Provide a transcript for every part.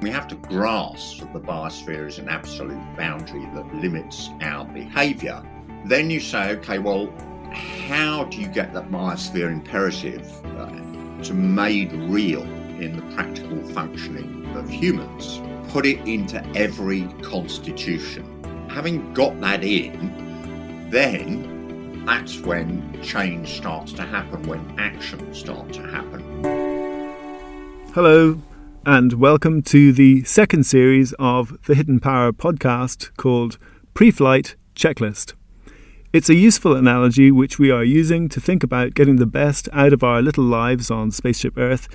We have to grasp that the biosphere is an absolute boundary that limits our behaviour. Then you say, okay, well, how do you get that biosphere imperative uh, to made real in the practical functioning of humans? Put it into every constitution. Having got that in, then that's when change starts to happen, when action starts to happen. Hello, and welcome to the second series of the Hidden Power podcast called Pre Flight Checklist. It's a useful analogy which we are using to think about getting the best out of our little lives on Spaceship Earth,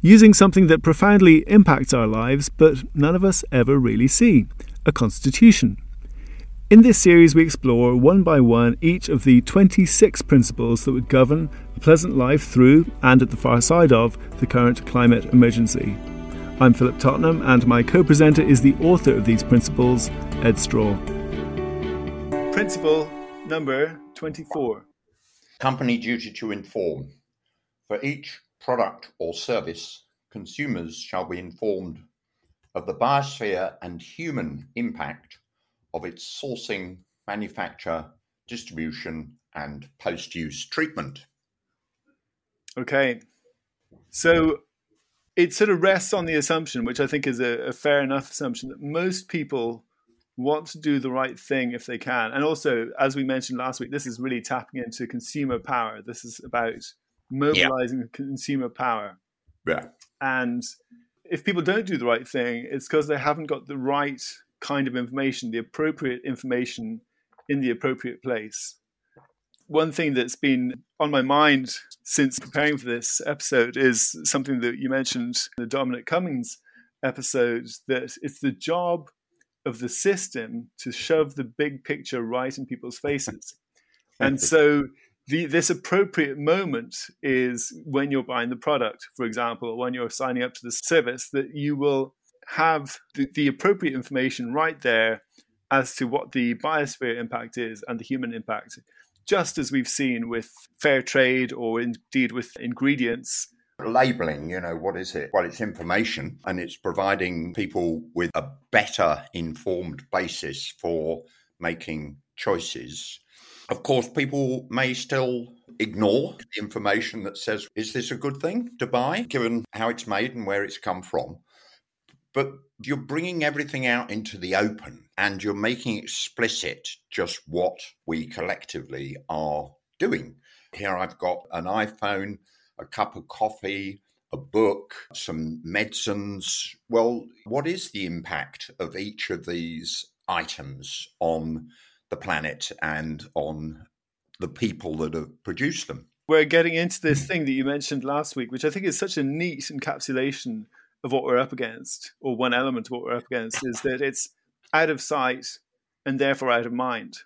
using something that profoundly impacts our lives but none of us ever really see a constitution. In this series, we explore one by one each of the 26 principles that would govern a pleasant life through and at the far side of the current climate emergency. I'm Philip Tottenham, and my co presenter is the author of these principles, Ed Straw. Principle number 24 Company duty to inform. For each product or service, consumers shall be informed of the biosphere and human impact of its sourcing, manufacture, distribution, and post use treatment. Okay. So it sort of rests on the assumption, which I think is a, a, fair enough assumption, that most people want to do the right thing if they can. And also, as we mentioned last week, this is really tapping into consumer power. This is about mobilizing yeah. consumer power. Yeah. And if people don't do the right thing, it's because they haven't got the right kind of information, the appropriate information in the appropriate place. One thing that's been on my mind since preparing for this episode is something that you mentioned in the Dominic Cummings episode that it's the job of the system to shove the big picture right in people's faces. And so the, this appropriate moment is when you're buying the product, for example, or when you're signing up to the service, that you will have the, the appropriate information right there as to what the biosphere impact is and the human impact just as we've seen with fair trade or indeed with ingredients. Labeling, you know, what is it? Well, it's information and it's providing people with a better informed basis for making choices. Of course, people may still ignore the information that says, is this a good thing to buy, given how it's made and where it's come from? But you're bringing everything out into the open and you're making explicit just what we collectively are doing. Here I've got an iPhone, a cup of coffee, a book, some medicines. Well, what is the impact of each of these items on the planet and on the people that have produced them? We're getting into this hmm. thing that you mentioned last week, which I think is such a neat encapsulation of what we're up against, or one element of what we're up against, is that it's out of sight and therefore out of mind.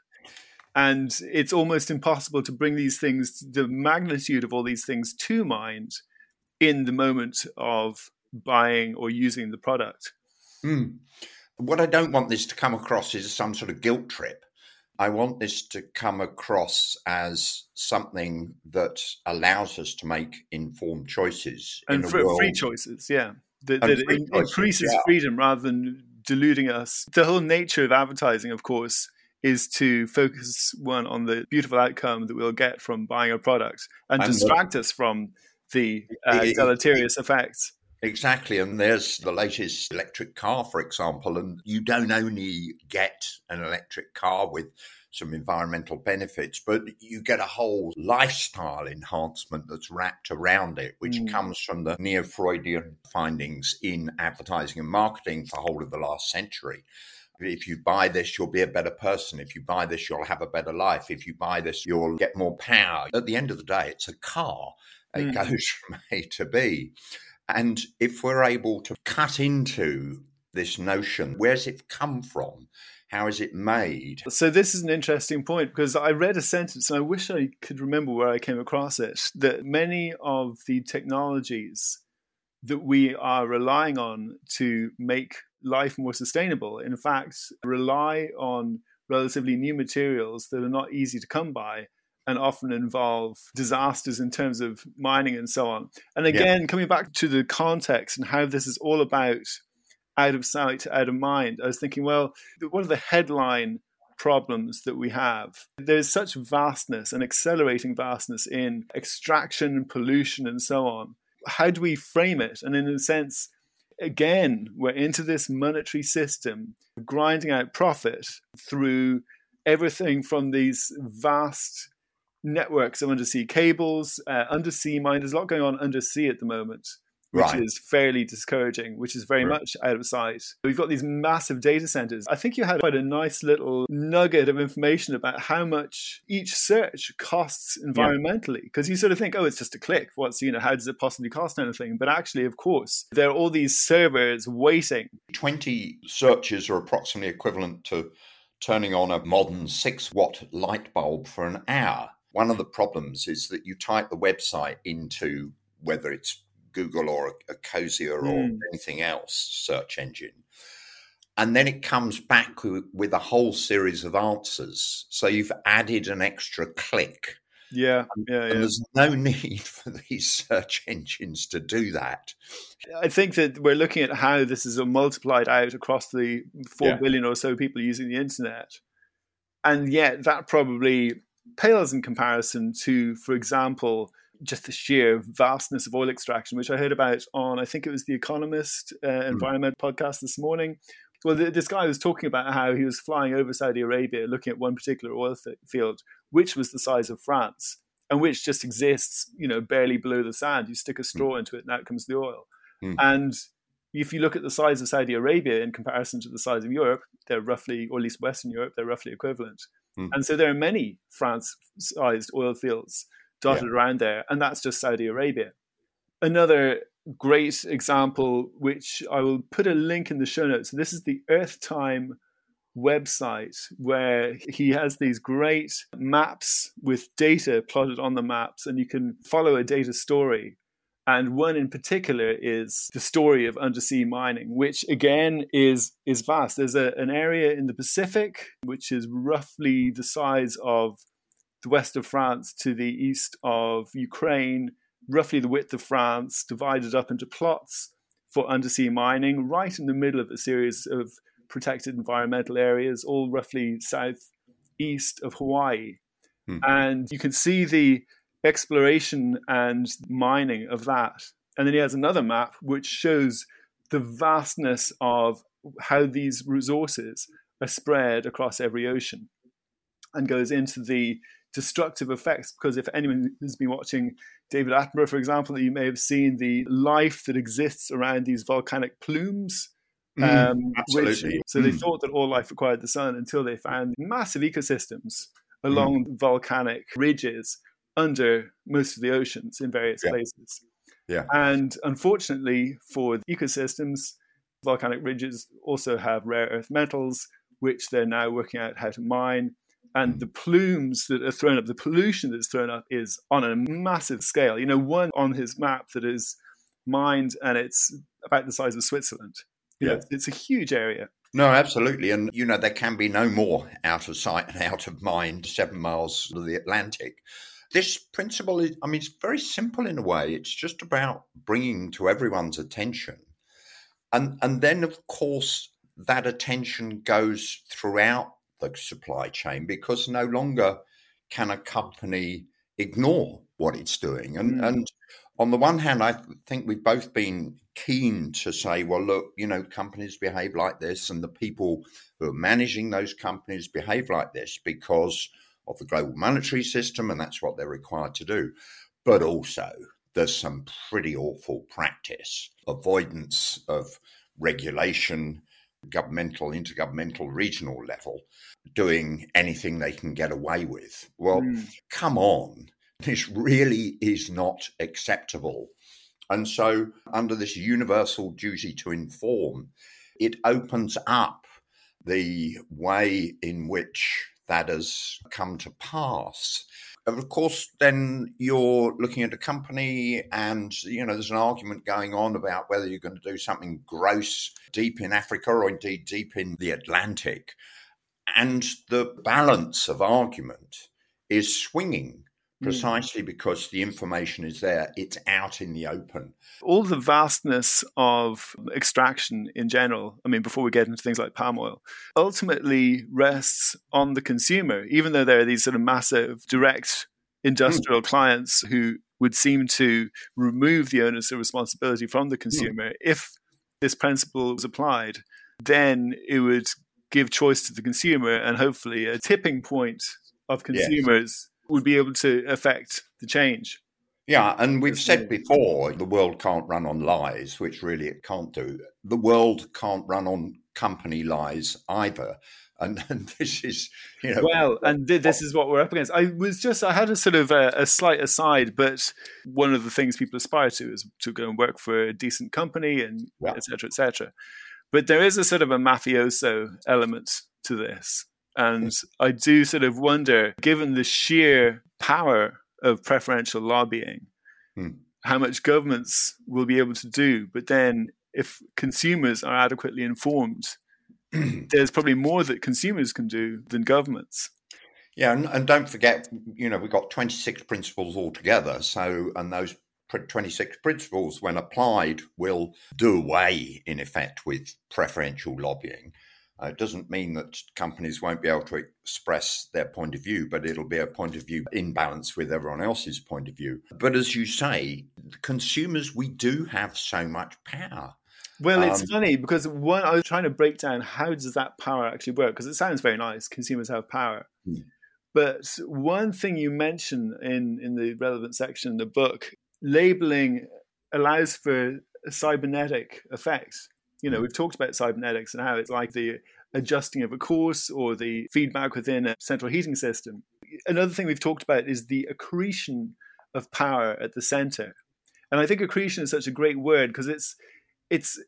And it's almost impossible to bring these things, the magnitude of all these things to mind in the moment of buying or using the product. Mm. What I don't want this to come across is some sort of guilt trip. I want this to come across as something that allows us to make informed choices and free choices. Yeah, that, that it increases yeah. freedom rather than deluding us. The whole nature of advertising, of course, is to focus one on the beautiful outcome that we'll get from buying a product and, and distract the, us from the uh, it, deleterious it, effects. Exactly. And there's the latest electric car, for example. And you don't only get an electric car with some environmental benefits, but you get a whole lifestyle enhancement that's wrapped around it, which mm. comes from the neo Freudian findings in advertising and marketing for the whole of the last century. If you buy this, you'll be a better person. If you buy this, you'll have a better life. If you buy this, you'll get more power. At the end of the day, it's a car. It mm. goes from A to B. And if we're able to cut into this notion, where's it come from? How is it made? So, this is an interesting point because I read a sentence and I wish I could remember where I came across it that many of the technologies that we are relying on to make life more sustainable, in fact, rely on relatively new materials that are not easy to come by and often involve disasters in terms of mining and so on. And again, yeah. coming back to the context and how this is all about out of sight, out of mind. I was thinking, well, what are the headline problems that we have? There's such vastness and accelerating vastness in extraction, and pollution, and so on. How do we frame it? And in a sense, again, we're into this monetary system, grinding out profit through everything from these vast networks of undersea cables, uh, undersea mine. There's a lot going on undersea at the moment which right. is fairly discouraging, which is very right. much out of sight. We've got these massive data centers. I think you had quite a nice little nugget of information about how much each search costs environmentally. Because yeah. you sort of think, oh, it's just a click. What's, you know, how does it possibly cost anything? But actually, of course, there are all these servers waiting. 20 searches are approximately equivalent to turning on a modern six watt light bulb for an hour. One of the problems is that you type the website into whether it's Google or a, Ecosia mm. or hmm. anything else search engine. And then it comes back with, with a whole series of answers. So you've added an extra click. Yeah, yeah, and yeah. there's no need for these search engines to do that. I think that we're looking at how this is multiplied out across the four yeah. billion or so people using the internet. And yet that probably pales in comparison to, for example, just the sheer vastness of oil extraction, which I heard about on, I think it was the Economist uh, hmm. Environment mm. podcast this morning. Well, this guy was talking about how he was flying over Saudi Arabia looking at one particular oil th- field, which was the size of France and which just exists, you know, barely below the sand. You stick a hmm. straw mm. into it and out comes the oil. Mm. And if you look at the size of Saudi Arabia in comparison to the size of Europe, they're roughly, or at least Western Europe, they're roughly equivalent. Hmm. And so there are many France sized oil fields dotted yeah. around there, and that's just Saudi Arabia. Another great example, which I will put a link in the show notes. This is the Earth Time website where he has these great maps with data plotted on the maps, and you can follow a data story. And one in particular is the story of undersea mining, which again is is vast. There's a, an area in the Pacific which is roughly the size of the west of France to the east of Ukraine, roughly the width of France, divided up into plots for undersea mining, right in the middle of a series of protected environmental areas, all roughly southeast of Hawaii. Hmm. And you can see the exploration and mining of that. And then he has another map which shows the vastness of how these resources are spread across every ocean and goes into the destructive effects. Because if anyone has been watching David Attenborough, for example, that you may have seen the life that exists around these volcanic plumes. Mm, um, which, so they mm. thought that all life required the sun until they found massive ecosystems along mm. volcanic ridges under most of the oceans in various yeah. places. Yeah. And unfortunately for the ecosystems, volcanic ridges also have rare earth metals, which they're now working out how to mine and the plumes that are thrown up, the pollution that's thrown up is on a massive scale. You know, one on his map that is mined and it's about the size of Switzerland. You yeah. Know, it's a huge area. No, absolutely. And, you know, there can be no more out of sight and out of mind seven miles of the Atlantic. This principle is, I mean, it's very simple in a way. It's just about bringing to everyone's attention. And, and then, of course, that attention goes throughout the supply chain because no longer can a company ignore what it's doing. And mm. and on the one hand, I think we've both been keen to say, well, look, you know, companies behave like this, and the people who are managing those companies behave like this because of the global monetary system, and that's what they're required to do. But also, there's some pretty awful practice, avoidance of regulation, governmental, intergovernmental, regional level doing anything they can get away with. Well, mm. come on. This really is not acceptable. And so, under this universal duty to inform, it opens up the way in which that has come to pass. Of course, then you're looking at a company, and you know there's an argument going on about whether you're going to do something gross deep in Africa or indeed deep in the Atlantic, and the balance of argument is swinging precisely mm. because the information is there, it's out in the open. All the vastness of extraction in general, I mean, before we get into things like palm oil, ultimately rests on the consumer, even though there are these sort of massive direct industrial mm. clients who would seem to remove the onus of responsibility from the hmm. consumer. Mm. If this principle was applied, then it would give choice to the consumer and hopefully a tipping point of consumers yes. Would be able to affect the change. Yeah, and we've said before the world can't run on lies, which really it can't do. The world can't run on company lies either. And, and this is, you know. Well, and th- this is what we're up against. I was just, I had a sort of a, a slight aside, but one of the things people aspire to is to go and work for a decent company and yeah. et cetera, et cetera. But there is a sort of a mafioso element to this. And I do sort of wonder, given the sheer power of preferential lobbying, hmm. how much governments will be able to do. But then, if consumers are adequately informed, there's probably more that consumers can do than governments. Yeah, and, and don't forget, you know, we've got 26 principles altogether. So, and those 26 principles, when applied, will do away, in effect, with preferential lobbying. Uh, it doesn't mean that companies won't be able to express their point of view, but it'll be a point of view in balance with everyone else's point of view. But as you say, consumers, we do have so much power. Well, it's um, funny because one, I was trying to break down how does that power actually work because it sounds very nice. Consumers have power, hmm. but one thing you mention in in the relevant section in the book, labeling allows for cybernetic effects you know, we've talked about cybernetics and how it's like the adjusting of a course or the feedback within a central heating system. Another thing we've talked about is the accretion of power at the center. And I think accretion is such a great word because it's it's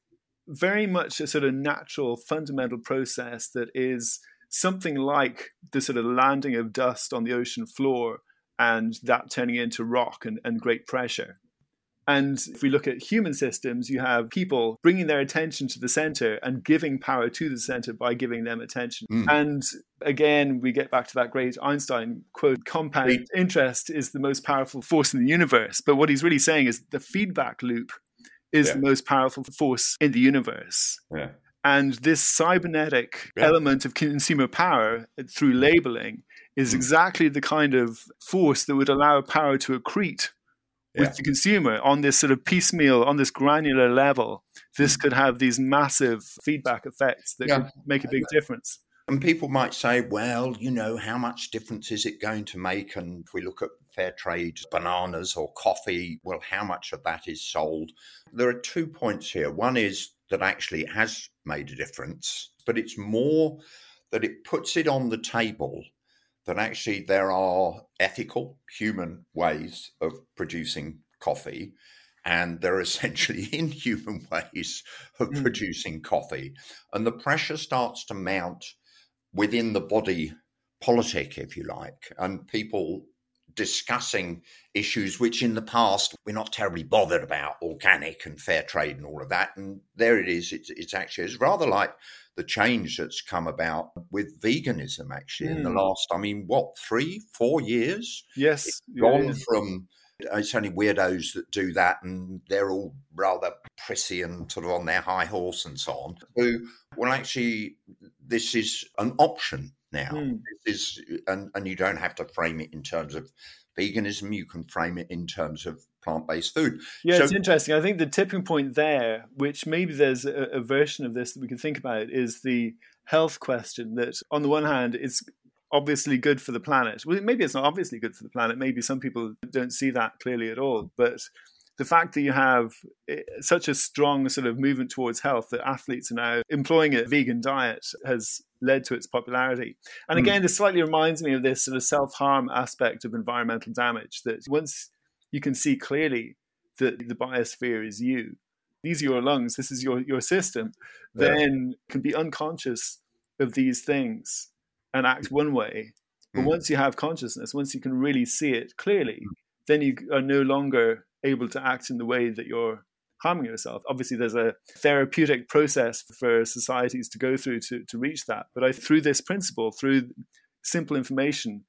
very much a sort of natural fundamental process that is something like the sort of landing of dust on the ocean floor and that turning into rock and, and great pressure. And if we look at human systems, you have people bringing their attention to the center and giving power to the center by giving them attention. Mm. And again, we get back to that great Einstein quote compound interest is the most powerful force in the universe. But what he's really saying is the feedback loop is yeah. the most powerful force in the universe. Yeah. And this cybernetic yeah. element of consumer power through labeling is mm. exactly the kind of force that would allow power to accrete with the consumer on this sort of piecemeal, on this granular level, this mm. could have these massive feedback effects that yeah. could make a big difference. And people might say, well, you know, how much difference is it going to make? And if we look at fair trade bananas or coffee, well, how much of that is sold? There are two points here. One is that actually it has made a difference, but it's more that it puts it on the table that actually there are ethical human ways of producing coffee and there are essentially inhuman ways of mm. producing coffee. And the pressure starts to mount within the body politic, if you like, and people discussing issues which in the past we're not terribly bothered about organic and fair trade and all of that and there it is it's, it's actually it's rather like the change that's come about with veganism actually mm. in the hmm. last i mean what three four years yes it's gone yeah. from it's only weirdos that do that and they're all rather prissy and sort of on their high horse and so on so well actually this is an option now mm. this is and, and you don't have to frame it in terms of veganism you can frame it in terms of plant-based food. Yeah, so, it's interesting. I think the tipping point there, which maybe there's a, a version of this that we can think about, is the health question. That on the one hand, it's obviously good for the planet. Well, maybe it's not obviously good for the planet. Maybe some people don't see that clearly at all. But the fact that you have eh, such a strong sort of movement towards health that athletes are now employing a vegan diet has led to its popularity. And hmm. again, mm. this slightly reminds me of this sort of self harm aspect of environmental damage that once you can see clearly that the biosphere is you. These are your lungs, this is your, your system, yeah. then can be unconscious of these things and act one way. But mm. once you have consciousness, once you can really see it clearly, then you are no longer able to act in the way that you're harming yourself. Obviously, there's a therapeutic process for societies to go through to, to reach that. But I, through this principle, through simple information,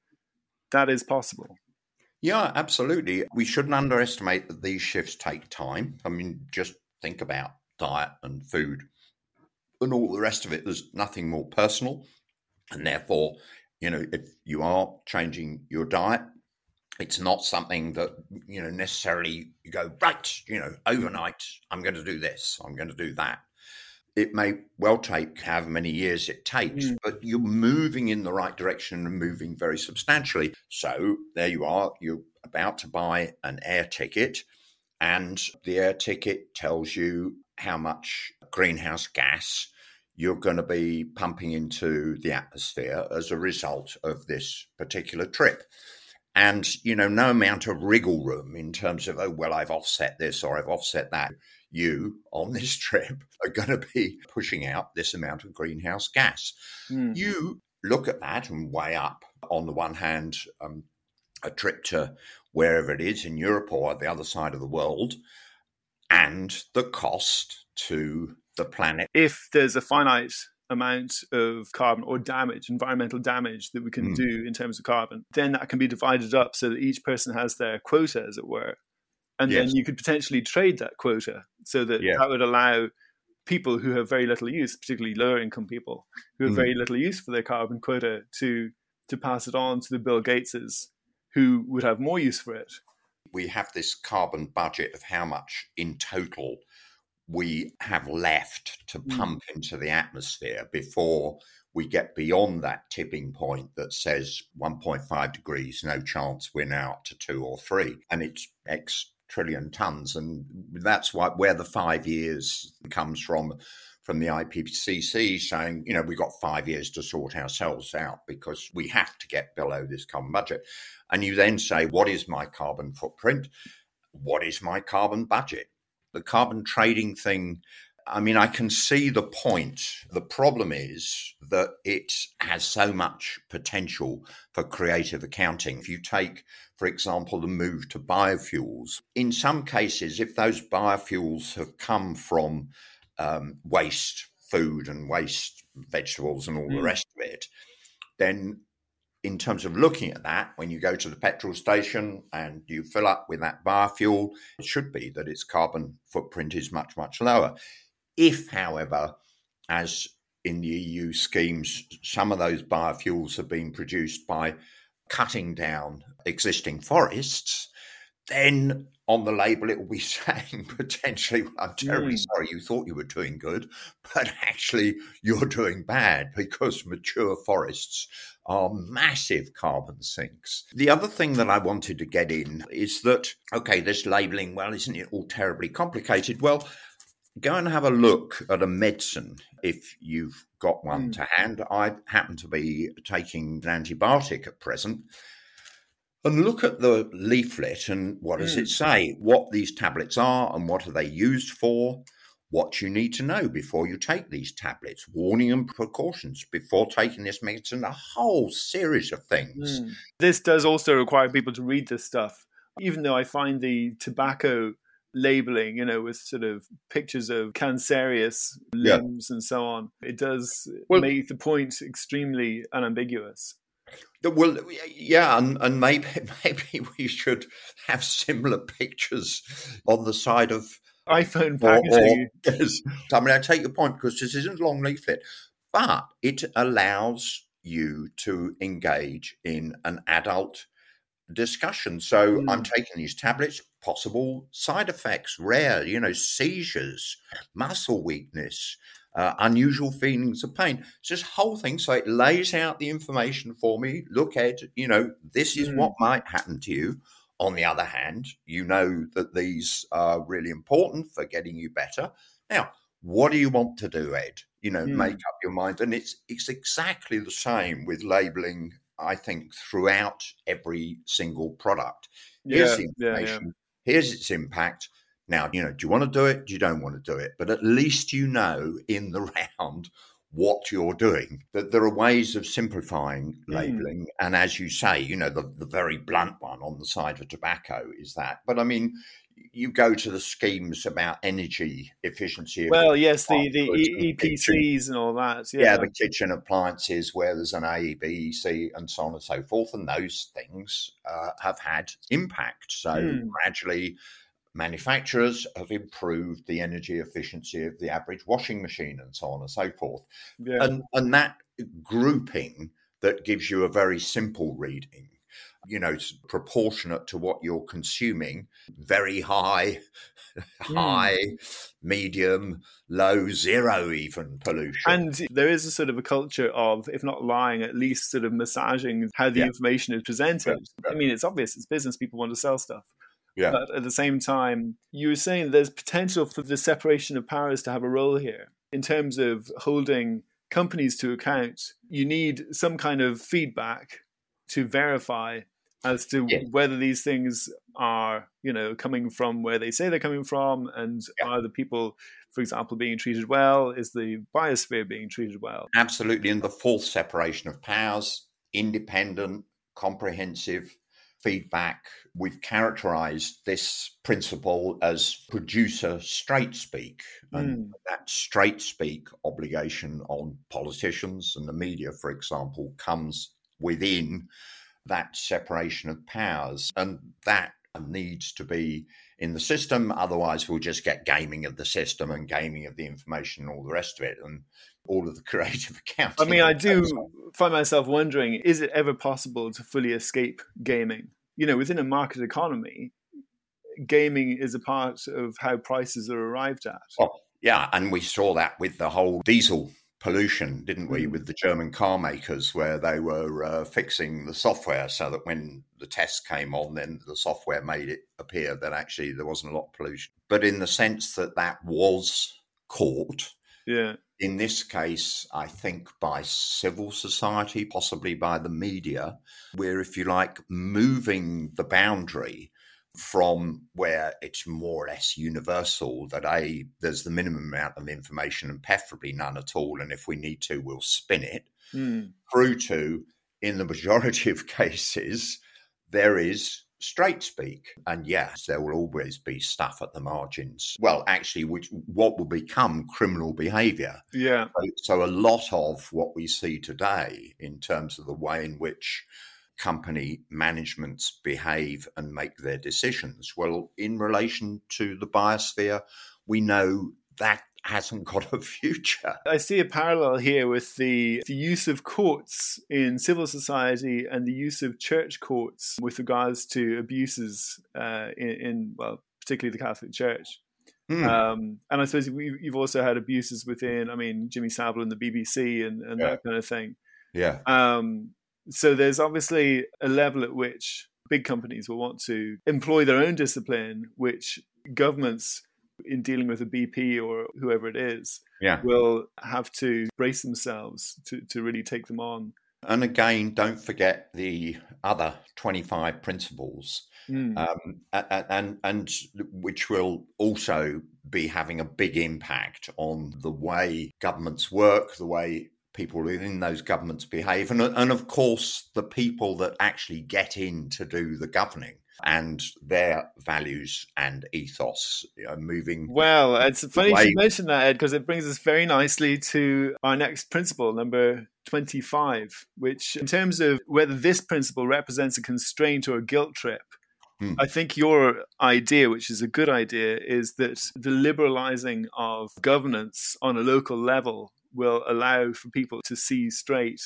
that is possible. Yeah, absolutely. We shouldn't underestimate that these shifts take time. I mean, just think about diet and food and all the rest of it. There's nothing more personal. And therefore, you know, if you are changing your diet, it's not something that, you know, necessarily you go, right, you know, overnight, I'm going to do this, I'm going to do that. It may well take however many years it takes, mm. but you're moving in the right direction and moving very substantially. So there you are, you're about to buy an air ticket, and the air ticket tells you how much greenhouse gas you're going to be pumping into the atmosphere as a result of this particular trip. And, you know, no amount of wriggle room in terms of, oh, well, I've offset this or I've offset that. You on this trip are going to be pushing out this amount of greenhouse gas. Mm. You look at that and weigh up, on the one hand, um, a trip to wherever it is in Europe or the other side of the world, and the cost to the planet. If there's a finite amount of carbon or damage, environmental damage that we can mm. do in terms of carbon, then that can be divided up so that each person has their quota, as it were. And yes. then you could potentially trade that quota so that yeah. that would allow people who have very little use, particularly lower income people who have mm. very little use for their carbon quota, to to pass it on to the Bill Gateses who would have more use for it. We have this carbon budget of how much in total we have left to mm. pump into the atmosphere before we get beyond that tipping point that says 1.5 degrees, no chance we're now up to two or three. And it's X trillion tons. And that's why, where the five years comes from from the IPCC saying, you know, we've got five years to sort ourselves out because we have to get below this carbon budget. And you then say, what is my carbon footprint? What is my carbon budget? The carbon trading thing, I mean, I can see the point. The problem is that it has so much potential for creative accounting. If you take, for example, the move to biofuels, in some cases, if those biofuels have come from um, waste food and waste vegetables and all mm. the rest of it, then in terms of looking at that, when you go to the petrol station and you fill up with that biofuel, it should be that its carbon footprint is much, much lower. If, however, as in the EU schemes, some of those biofuels have been produced by cutting down existing forests, then on the label it will be saying potentially, I'm terribly mm. sorry, you thought you were doing good, but actually you're doing bad because mature forests are massive carbon sinks. The other thing that I wanted to get in is that, okay, this labeling, well, isn't it all terribly complicated? Well, go and have a look at a medicine if you've got one mm. to hand. I happen to be taking an antibiotic at present and look at the leaflet and what does mm. it say? What these tablets are and what are they used for? What you need to know before you take these tablets, warning and precautions before taking this medicine, a whole series of things. Mm. This does also require people to read this stuff. Even though I find the tobacco labeling, you know, with sort of pictures of cancerous limbs yeah. and so on, it does well, make the point extremely unambiguous. Well, yeah, and, and maybe maybe we should have similar pictures on the side of iPhone packaging. Or, or, I mean, I take your point because this isn't a long leaflet, but it allows you to engage in an adult discussion. So mm. I'm taking these tablets, possible side effects, rare, you know, seizures, muscle weakness, uh, unusual feelings of pain. It's this whole thing. So it lays out the information for me. Look at, you know, this is mm. what might happen to you. On the other hand, you know that these are really important for getting you better. Now, what do you want to do, Ed? You know, mm. make up your mind. And it's it's exactly the same with labeling, I think, throughout every single product. Here's yeah, the information, yeah, yeah. here's its impact now, you know, do you want to do it? Do you don't want to do it? But at least you know in the round what you're doing. That there are ways of simplifying mm. labeling. And as you say, you know, the, the very blunt one on the side of tobacco is that. But I mean, you go to the schemes about energy efficiency. Well, yes, the the e- EPCs and all that. Yeah. yeah. the kitchen appliances where there's an A, B, C, and so on and so forth, and those things uh, have had impact. So mm. gradually, manufacturers have improved the energy efficiency of the average washing machine, and so on and so forth. Yeah. And and that grouping that gives you a very simple reading you know, proportionate to what you're consuming, very high, hmm. high, mm. medium, low, zero even pollution. And there is a sort of a culture of, if not lying, at least sort of massaging how the yeah. information is presented. Yeah. I mean, it's obvious, it's business, people want to sell stuff. Yeah. But at the same time, you were saying there's potential for the separation of powers to have a role here in terms of holding companies to account. You need some kind of feedback to verify as to yeah. whether these things are, you know, coming from where they say they're coming from, and yeah. are the people, for example, being treated well? Is the biosphere being treated well? Absolutely, and the full separation of powers, independent, comprehensive feedback. We've characterized this principle as producer straight speak. And mm. that straight speak obligation on politicians and the media, for example, comes within that separation of powers. And that needs to be in the system. Otherwise, we'll just get gaming of the system and gaming of the information and all the rest of it. And all of the creative accounting. I mean, I do find myself wondering is it ever possible to fully escape gaming? You know, within a market economy, gaming is a part of how prices are arrived at. Well, yeah, and we saw that with the whole diesel pollution, didn't we, mm. with the German car makers, where they were uh, fixing the software so that when the tests came on, then the software made it appear that actually there wasn't a lot of pollution. But in the sense that that was caught, yeah. In this case, I think by civil society, possibly by the media, we're, if you like, moving the boundary from where it's more or less universal that a there's the minimum amount of information and preferably none at all and if we need to we'll spin it mm. through to in the majority of cases there is straight speak and yes there will always be stuff at the margins well actually which what will become criminal behavior yeah so, so a lot of what we see today in terms of the way in which company managements behave and make their decisions. Well, in relation to the biosphere, we know that hasn't got a future. I see a parallel here with the, the use of courts in civil society and the use of church courts with regards to abuses uh, in, in, well, particularly the Catholic Church. Mm. Um, and I suppose you've also had abuses within, I mean, Jimmy Savile and the BBC and, and yeah. that kind of thing. Yeah. Um, so there's obviously a level at which big companies will want to employ their own discipline, which governments in dealing with a BP or whoever it is yeah. will have to brace themselves to, to really take them on. And again, don't forget the other 25 principles, mm. um, and, and, and which will also be having a big impact on the way governments work, the way people within those governments behave, and, and of course, the people that actually get in to do the governing and their values and ethos you know, moving. Well, it's funny you mention that, Ed, because it brings us very nicely to our next principle, number 25, which, in terms of whether this principle represents a constraint or a guilt trip, hmm. I think your idea, which is a good idea, is that the liberalizing of governance on a local level will allow for people to see straight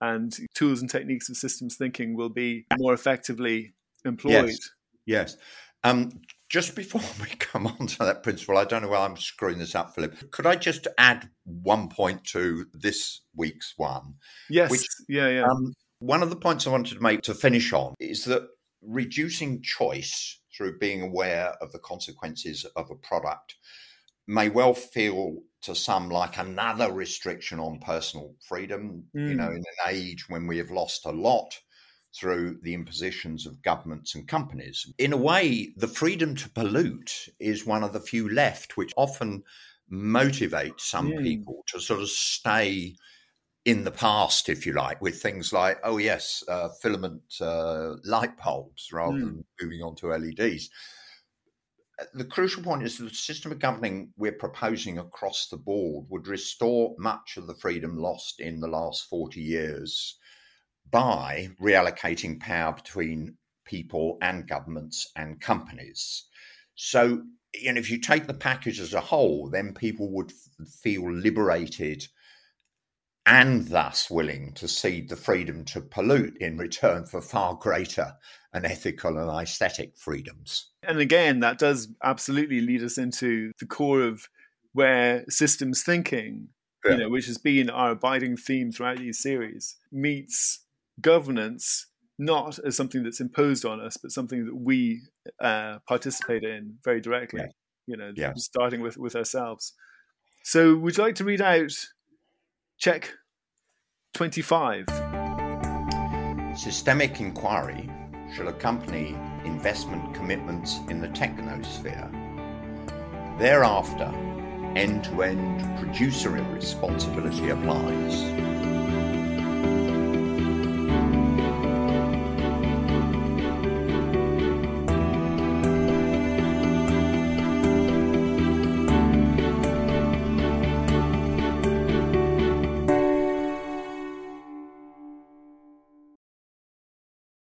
and tools and techniques of systems thinking will be more effectively employed. Yes. yes. Um, just before we come on to that principle, I don't know why I'm screwing this up, Philip. Could I just add one point to this week's one? Yes. Which, yeah, yeah. Um, one of the points I wanted to make to finish on is that reducing choice through being aware of the consequences of a product may well feel to some like another restriction on personal freedom. Mm. You know, in an age when we have lost a lot through the impositions of governments and companies. In a way, the freedom to pollute is one of the few left, which often motivates some mm. people to sort of stay in the past, if you like, with things like, oh, yes, uh, filament uh, light bulbs rather mm. than moving on to LEDs the crucial point is the system of governing we're proposing across the board would restore much of the freedom lost in the last 40 years by reallocating power between people and governments and companies. So, you know, if you take the package as a whole, then people would f- feel liberated and thus willing to cede the freedom to pollute in return for far greater and ethical and aesthetic freedoms. And again, that does absolutely lead us into the core of where systems thinking, yeah. you know, which has been our abiding theme throughout these series, meets governance not as something that's imposed on us, but something that we uh, participate in very directly. Yeah. You know, yeah. starting with with ourselves. So, would you like to read out check twenty five? Systemic inquiry shall accompany investment commitments in the technosphere. Thereafter, end to end producer responsibility applies.